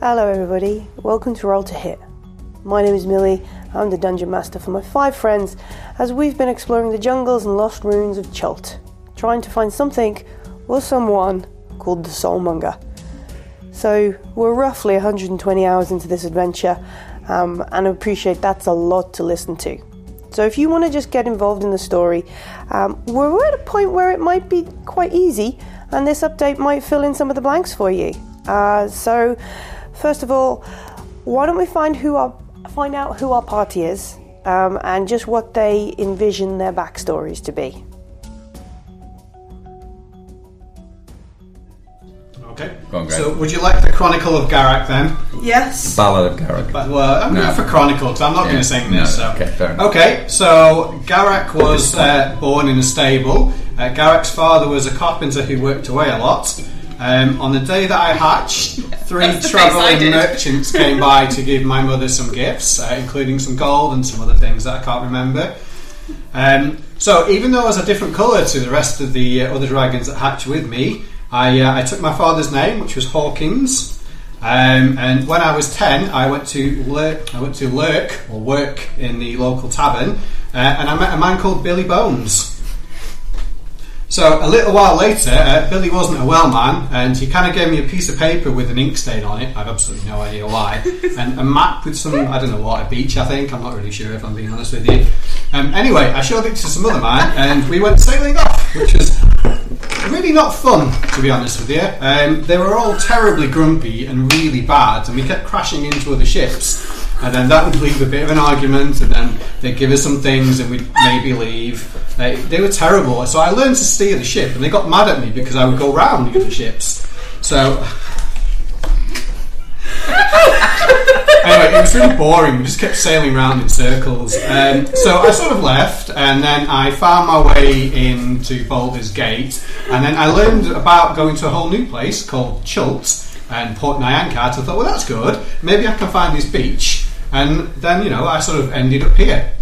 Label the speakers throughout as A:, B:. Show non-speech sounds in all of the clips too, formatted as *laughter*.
A: Hello, everybody. Welcome to Roll to Hit. My name is Millie. I'm the dungeon master for my five friends as we've been exploring the jungles and lost ruins of Chult, trying to find something or someone called the Soulmonger. So, we're roughly 120 hours into this adventure, um, and I appreciate that's a lot to listen to. So, if you want to just get involved in the story, um, we're at a point where it might be quite easy, and this update might fill in some of the blanks for you. Uh, so, first of all, why don't we find who our find out who our party is um, and just what they envision their backstories to be.
B: Okay.
C: On,
B: so, would you like the Chronicle of Garak then?
A: Yes.
C: Ballad of Garak.
B: But, well, I'm
C: No.
B: going for Chronicle because I'm not going to sing
C: No,
B: this. so.
C: okay, fair enough.
B: Okay, so Garak was uh, born in a stable. Uh, Garak's father was a carpenter who worked away a lot. Um, on the day that I hatched, three *laughs*
D: That's the face I
B: travelling merchants came by to give my mother some gifts, uh, including some gold and some other things that I can't remember. Um, so even though I was a different colour to the rest of the uh, other dragons that hatched with me, I, uh, I took my father's name, which was Hawkins. Um, and when I was ten, I went to lurk, I went to lurk or work in the local tavern, uh, and I met a man called Billy Bones. So a little while later, uh, Billy wasn't a well man, and he kind of gave me a piece of paper with an ink stain on it. I've absolutely no idea why, *laughs* and a map with some I don't know what a beach. I think I'm not really sure if I'm being honest with you. Um, anyway, I showed it to some other man, and we went sailing off, which was really not fun to be honest with you. Um, they were all terribly grumpy and really bad, and we kept crashing into other ships. And then that would leave a bit of an argument, and then they'd give us some things, and we'd maybe leave. They, they were terrible. So I learned to steer the ship, and they got mad at me because I would go round the other ships. So *laughs* anyway, it was really boring. We just kept sailing around in circles. Um, so I sort of left, and then I found my way into Baldur's Gate, and then I learned about going to a whole new place called Chult and Port Nyancat. I thought, well, that's good. Maybe I can find this beach, and then you know I sort of ended up here.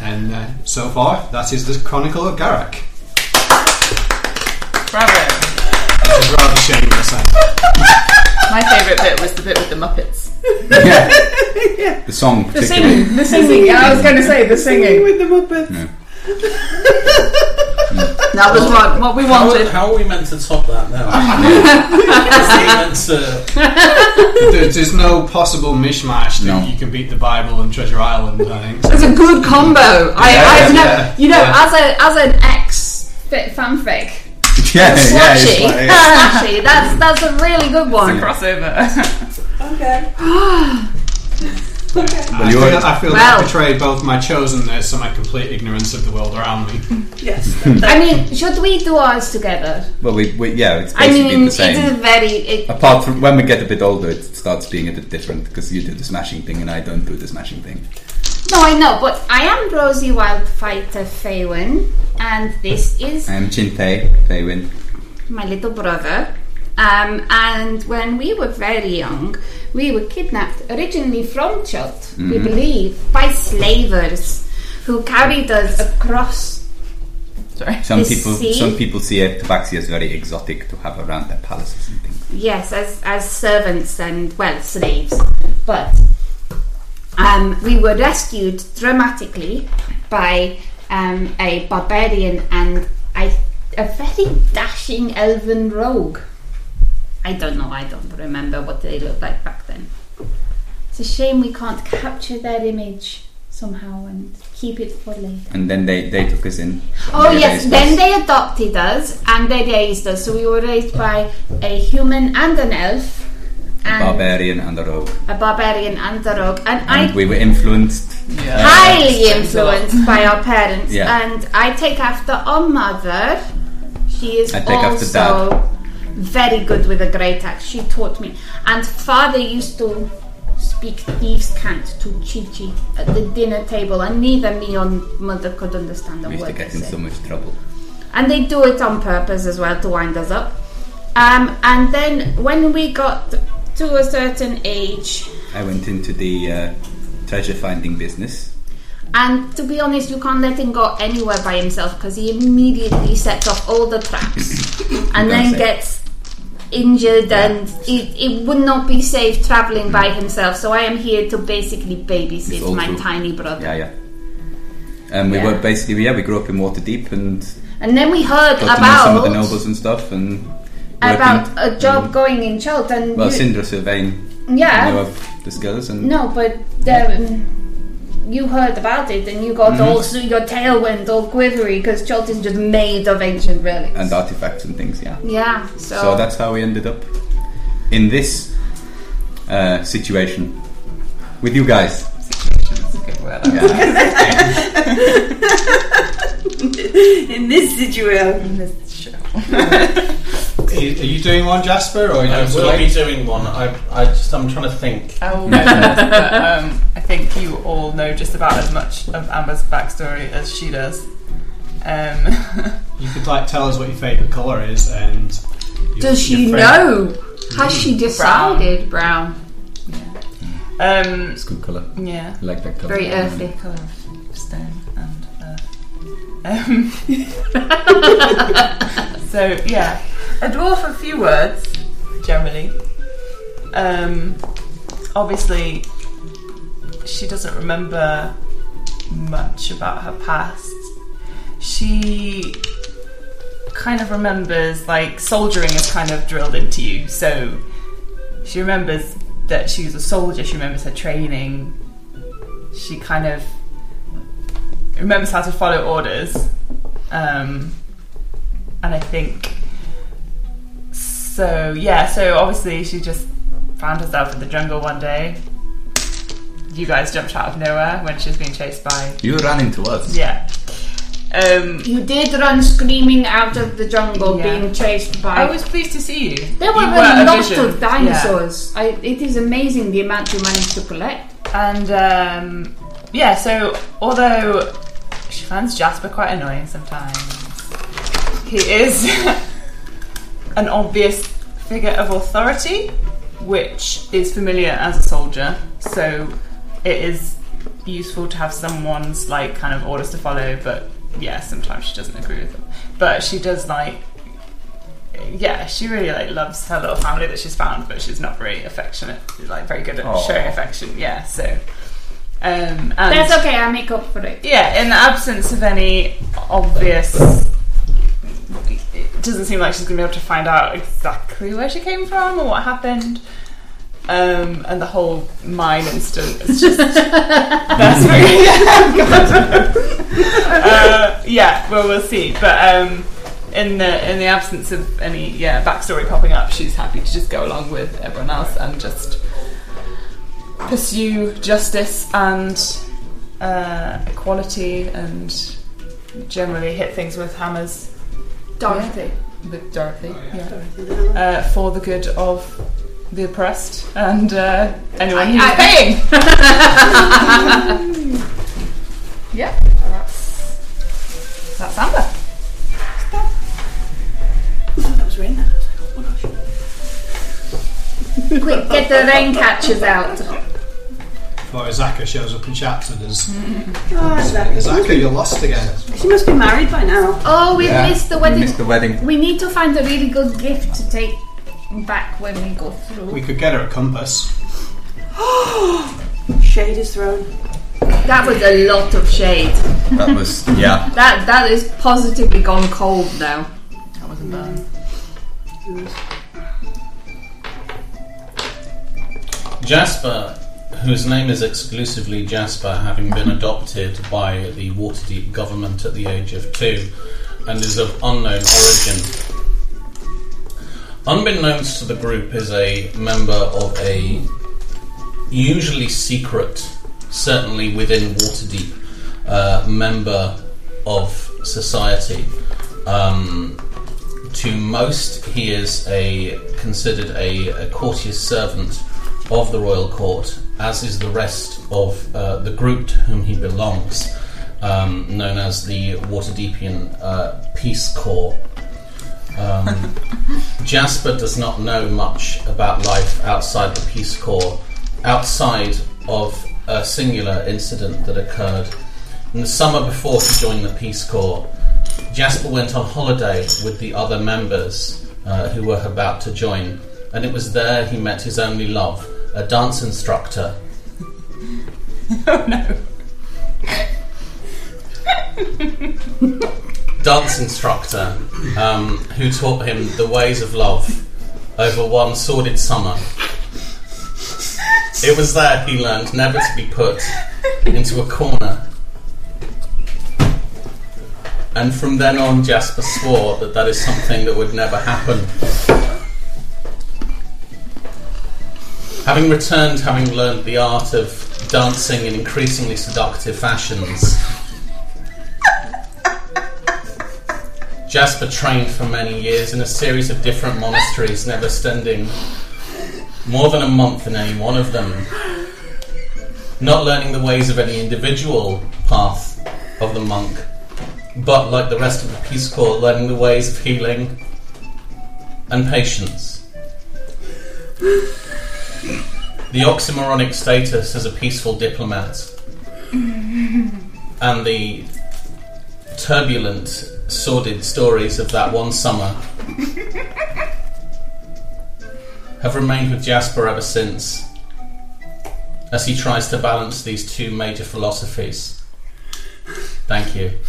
B: And uh, so far, that is the Chronicle of Garak.
D: Bravo.
B: It's rather shameless. I-
D: My favourite bit was the bit with the Muppets.
C: yeah. The song,
D: The
C: particularly.
D: singing, the singing. I was going to say the singing.
A: With the Muppets.
D: That was what, what we
E: How,
D: wanted.
E: how are we meant to top that now? *laughs* Is he meant to?
B: There- There's no possible mishmash that
C: No.
B: you can beat the Bible and Treasure Island. I think.
D: It's a good combo. I,
B: Yeah,
D: I've
B: yeah,
D: never, you know,
B: Yeah.
D: as a as an ex fanfic. *laughs*
C: yeah, yeah, it's like- yeah.
D: slashy. That's that's a really good one.
F: A crossover. *gasps*
A: Okay. *gasps* *laughs*
B: I
C: you're-
B: feel, I feel
D: Well-
B: that betrayed both my chosenness and my complete ignorance of the world around me. *laughs*
A: Yes. *laughs*
D: I mean, should we do ours together?
C: Well, we, we, yeah, it's
D: I
C: basically
D: mean,
C: the
D: it
C: same.
D: is very. It,
C: Apart from when we get a bit older, it starts being a bit different because you do the smashing thing and I don't do the smashing thing.
D: no, I know, but I am Rosie Wildfighter Faywin, and this is
C: I am Chintay, Faywin.
D: my little brother. Um, and when we were very young, we were kidnapped originally from Chult, we believe, by slavers who carried us across. Sorry.
C: Some
D: the
C: people,
D: sea.
C: some people see it, Tabaxi as very exotic to have around their palaces and things.
D: Yes, as as servants and well slaves, but um, we were rescued dramatically by um, a barbarian and I, a very dashing elven rogue. I don't know. I don't remember what they looked like back then. It's a shame we can't capture their image somehow and keep it for later.
C: And then they, they took us in.
D: Oh
C: They
D: yes, then
C: us.
D: they adopted us and they raised us. So we were raised by a human and an elf, and
C: Barbarian and a rogue.
D: a barbarian and a rogue, and,
C: And
D: I
C: we were influenced.
D: highly influenced by our parents.
C: Yeah.
D: And I take after our mother. She is
C: I take after
D: also very good with a great axe. She taught me. And father used to speak thieves' cant to Chi Chi at the dinner table, and neither me or mother could understand a
C: We used to
D: word they
C: get in
D: said
C: so much trouble.
D: and they do it on purpose as well to wind us up. Um, and then when we got to a certain age,
C: I went into the uh, treasure finding business.
D: and to be honest, you can't let him go anywhere by himself because he immediately sets off all the traps, *coughs* and
C: Don't
D: then
C: say.
D: gets injured and it, it would not be safe traveling by himself. So I am here to basically
C: It's
D: babysit
C: all
D: my
C: true.
D: tiny brother.
C: Yeah, yeah. And we
D: Yeah.
C: were basically yeah we grew up in Waterdeep and
D: And then we heard
C: got to know some of the
D: about
C: nobles and stuff and
D: about
C: working-
D: a job going in Chult and
C: Well,
D: you-
C: Syndra Silvane
D: yeah.
C: knew of the skills and
D: No, but um, you heard about it and you got
C: Mhm.
D: all so your tail went all quivery because Chult is just made of ancient relics.
C: and artifacts and things. Yeah.
D: yeah, so,
C: So that's how we ended up in this uh, situation with you guys.
F: Situation's *laughs* a good word.
A: In this situation.
F: In this show. *laughs*
B: Are you, are you doing one, Jasper, or are you
E: I
B: doing
E: will
B: something?
E: be doing one. I, I just, I'm trying to think.
F: I will go first, but um, I think you all know just about as much of Amber's backstory as she does. Um, *laughs*
B: You could like tell us what your favourite colour is, and your-
D: does she
B: favourite-
D: know? Has she decided brown?
F: um,
C: It's a good colour.
F: yeah,
C: I like that colour.
D: Very earthy.
F: colour of stone and earth. *laughs* Um, *laughs* so yeah, a dwarf. A few words generally. Um, obviously, she doesn't remember much about her past. She kind of remembers like soldiering is kind of drilled into you. So she remembers that she was a soldier. She remembers her training. She kind of remembers how to follow orders. Um, and I think so. Yeah. So obviously she just found herself in the jungle one day. You guys jumped out of nowhere when she was being chased by.
C: You ran into us.
F: Yeah. Um,
D: You did run screaming out of the jungle,
F: Yeah.
D: being chased by.
F: I was pleased to see you.
D: there were
F: You
D: a lot
F: vision.
D: of dinosaurs. I, it is amazing the amount you managed to collect.
F: And um, yeah, so although she finds Jasper quite annoying sometimes, he is *laughs* an obvious figure of authority, which is familiar as a soldier. So it is useful to have someone's like kind of orders to follow. But yeah, sometimes she doesn't agree with them. But she does like. Yeah, she really like loves her little family that she's found, but she's not very affectionate. She's like very good at
C: Aw.
F: showing affection. Yeah, so um, and
D: That's okay, I make up for it.
F: yeah, in the absence of any obvious, it doesn't seem like she's going to be able to find out exactly where she came from or what happened. Um, and the whole mine incident is just *laughs* that's very *laughs* yeah, uh, yeah. Well, we'll see. But um, in the in the absence of any yeah backstory popping up, she's happy to just go along with everyone else and just pursue justice and uh, equality and generally hit things with hammers
D: Dorothy.
F: with Dorothy, yeah, Uh, for the good of the oppressed and uh, anyone who's paying. *laughs* yeah, that's that's Amber.
A: That was rain.
D: Quick, get the rain catchers out.
B: Before Azaka shows up and shouts at us.
A: Oh, exactly.
B: Azaka, you're lost again.
A: She must be married by now.
D: Oh, we
C: Yeah,
D: missed the
C: we
D: wedding.
C: missed the wedding.
D: We need to find a really good gift to take back when we go through.
B: We could get her a compass. *gasps*
A: Shade is thrown.
D: That was a lot of shade.
C: That was yeah. *laughs*
D: That that is positively gone cold now.
F: That was a burn.
E: Jasper, whose name is exclusively Jasper, having been adopted by the Waterdeep government at the age of two, and is of unknown origin. Unbeknownst to the group, is a member of a usually secret, certainly within Waterdeep, uh, member of society. Um, to most, he is a considered a, a courtier's servant of the royal court, as is the rest of uh, the group to whom he belongs, um, known as the Waterdeepian uh, Peace Corps. Um, *laughs* Jasper does not know much about life outside the Peace Corps, outside of a singular incident that occurred in the summer before he joined the Peace Corps. Jasper went on holiday with the other members uh, who were about to join, and it was there he met his only love, a dance instructor. *laughs*
F: Oh no.
E: dance instructor um, who taught him the ways of love over one sordid summer. It was there he learned never to be put into a corner. And from then on, Jasper swore that that is something that would never happen. Having returned, having learned the art of dancing in increasingly seductive fashions, Jasper trained for many years in a series of different monasteries, never spending more than a month in any one of them. Not learning the ways of any individual path of the monk, but like the rest of the Peace Corps, learning the ways of healing and patience. The oxymoronic status as a peaceful diplomat and the turbulent, sordid stories of that one summer have remained with Jasper ever since as he tries to balance these two major philosophies. Thank you. *laughs*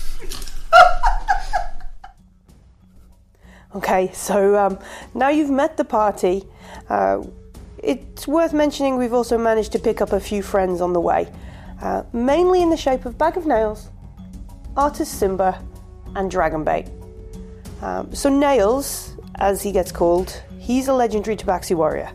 A: Okay, so um, now you've met the party. Uh, it's worth mentioning we've also managed to pick up a few friends on the way, uh, mainly in the shape of Bag of Nails, Artus Cimber, and Dragonbait. Um, so, Nails, as he gets called, he's a legendary Tabaxi warrior.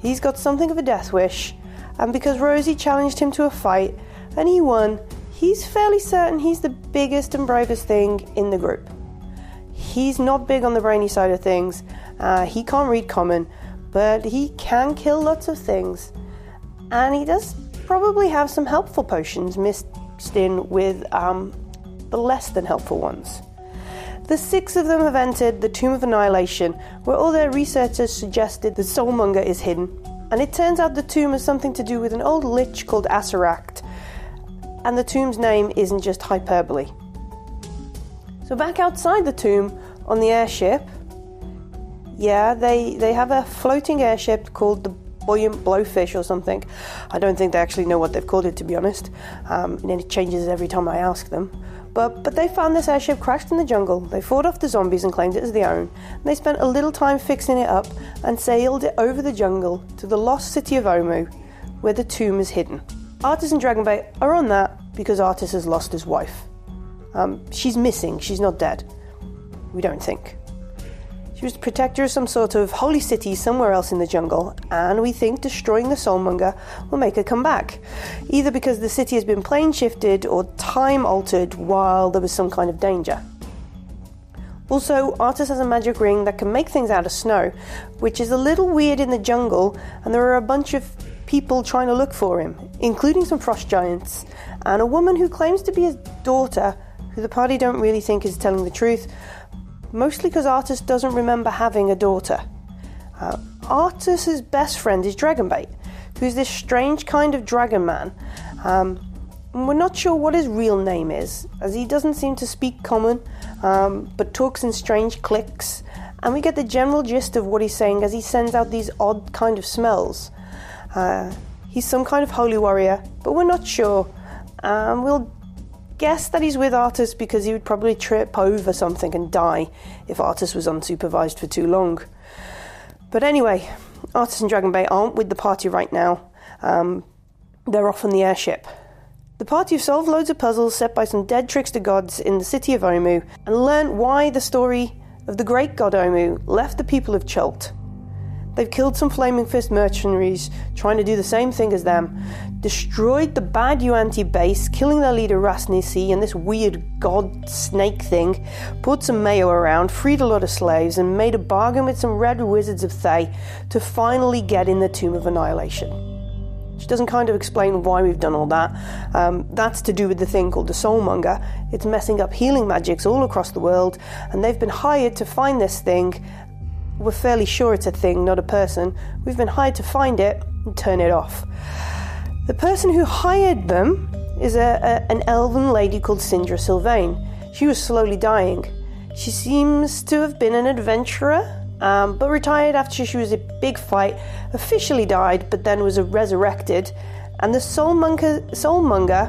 A: He's got something of a death wish, and because Rosie challenged him to a fight and he won, he's fairly certain he's the biggest and bravest thing in the group. He's not big on the brainy side of things, uh, he can't read common, but he can kill lots of things. And he does probably have some helpful potions mixed in with um, the less than helpful ones. The six of them have entered the Tomb of Annihilation, where all their researchers suggested the Soulmonger is hidden. And it turns out the tomb has something to do with an old lich called Acererak, and the tomb's name isn't just hyperbole. So, back outside the tomb, on the airship, yeah, they, they have a floating airship called the Buoyant Blowfish or something. I don't think they actually know what they've called it, to be honest, um, and it changes every time I ask them. But, but they found this airship crashed in the jungle. They fought off the zombies and claimed it as their own. And they spent a little time fixing it up and sailed it over the jungle to the lost city of Omu, where the tomb is hidden. Artus and Dragonbait are on that because Artus has lost his wife. Um, she's missing, she's not dead. We don't think. She was the protector of some sort of holy city somewhere else in the jungle, and we think destroying the Soulmonger will make her come back. Either because the city has been plane shifted or time altered while there was some kind of danger. Also, Artus has a magic ring that can make things out of snow, which is a little weird in the jungle, and there are a bunch of people trying to look for him, including some frost giants, and a woman who claims to be his daughter, who the party don't really think is telling the truth, mostly because Artus doesn't remember having a daughter. Uh, Artus's best friend is Dragonbait, who's this strange kind of dragon man. Um, we're not sure what his real name is, as he doesn't seem to speak common, um, but talks in strange clicks. And we get the general gist of what he's saying as he sends out these odd kind of smells. Uh, he's some kind of holy warrior, but we're not sure. Um, we'll guess that he's with Artus because he would probably trip over something and die if Artus was unsupervised for too long. But anyway, Artus and Dragonbait aren't with the party right now. Um, they're off on the airship. The party have solved loads of puzzles set by some dead trickster gods in the city of Omu and learnt why the story of the great god Omu left the people of Chult. They've killed some Flaming Fist mercenaries trying to do the same thing as them, destroyed the bad Yuanti base, killing their leader Ras Nsi and this weird god snake thing, put some mayo around, freed a lot of slaves, and made a bargain with some red wizards of Thay to finally get in the Tomb of Annihilation. Which doesn't kind of explain why we've done all that. Um, that's to do with the thing called the Soulmonger. It's messing up healing magics all across the world, and they've been hired to find this thing we're fairly sure it's a thing, not a person. We've been hired to find it and turn it off. The person who hired them is a, a, an elven lady called Syndra Silvane. She was slowly dying. She seems to have been an adventurer um, but retired after she was a big fight, officially died, but then was resurrected. And the Soulmonger, Soulmonger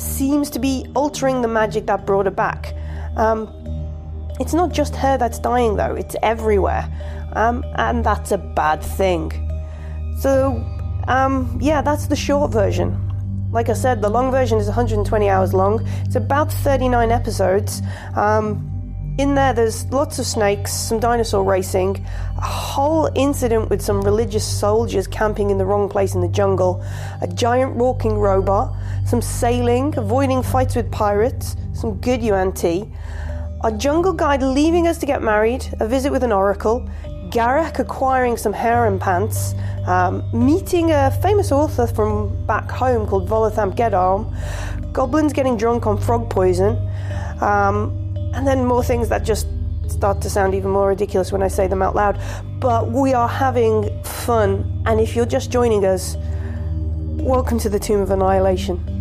A: seems to be altering the magic that brought her back. Um, it's not just her that's dying, though, it's everywhere. Um, and that's a bad thing. So, um, yeah, that's the short version. Like I said, the long version is 120 hours long. It's about 39 episodes. Um, in there, there's lots of snakes, some dinosaur racing, a whole incident with some religious soldiers camping in the wrong place in the jungle, a giant walking robot, some sailing, avoiding fights with pirates, some good yuan a jungle guide leaving us to get married, a visit with an oracle, Garak acquiring some harem pants, um, meeting a famous author from back home called Volothamp Geddarm, goblins getting drunk on frog poison, um, and then more things that just start to sound even more ridiculous when I say them out loud. But we are having fun, and if you're just joining us, welcome to the Tomb of Annihilation.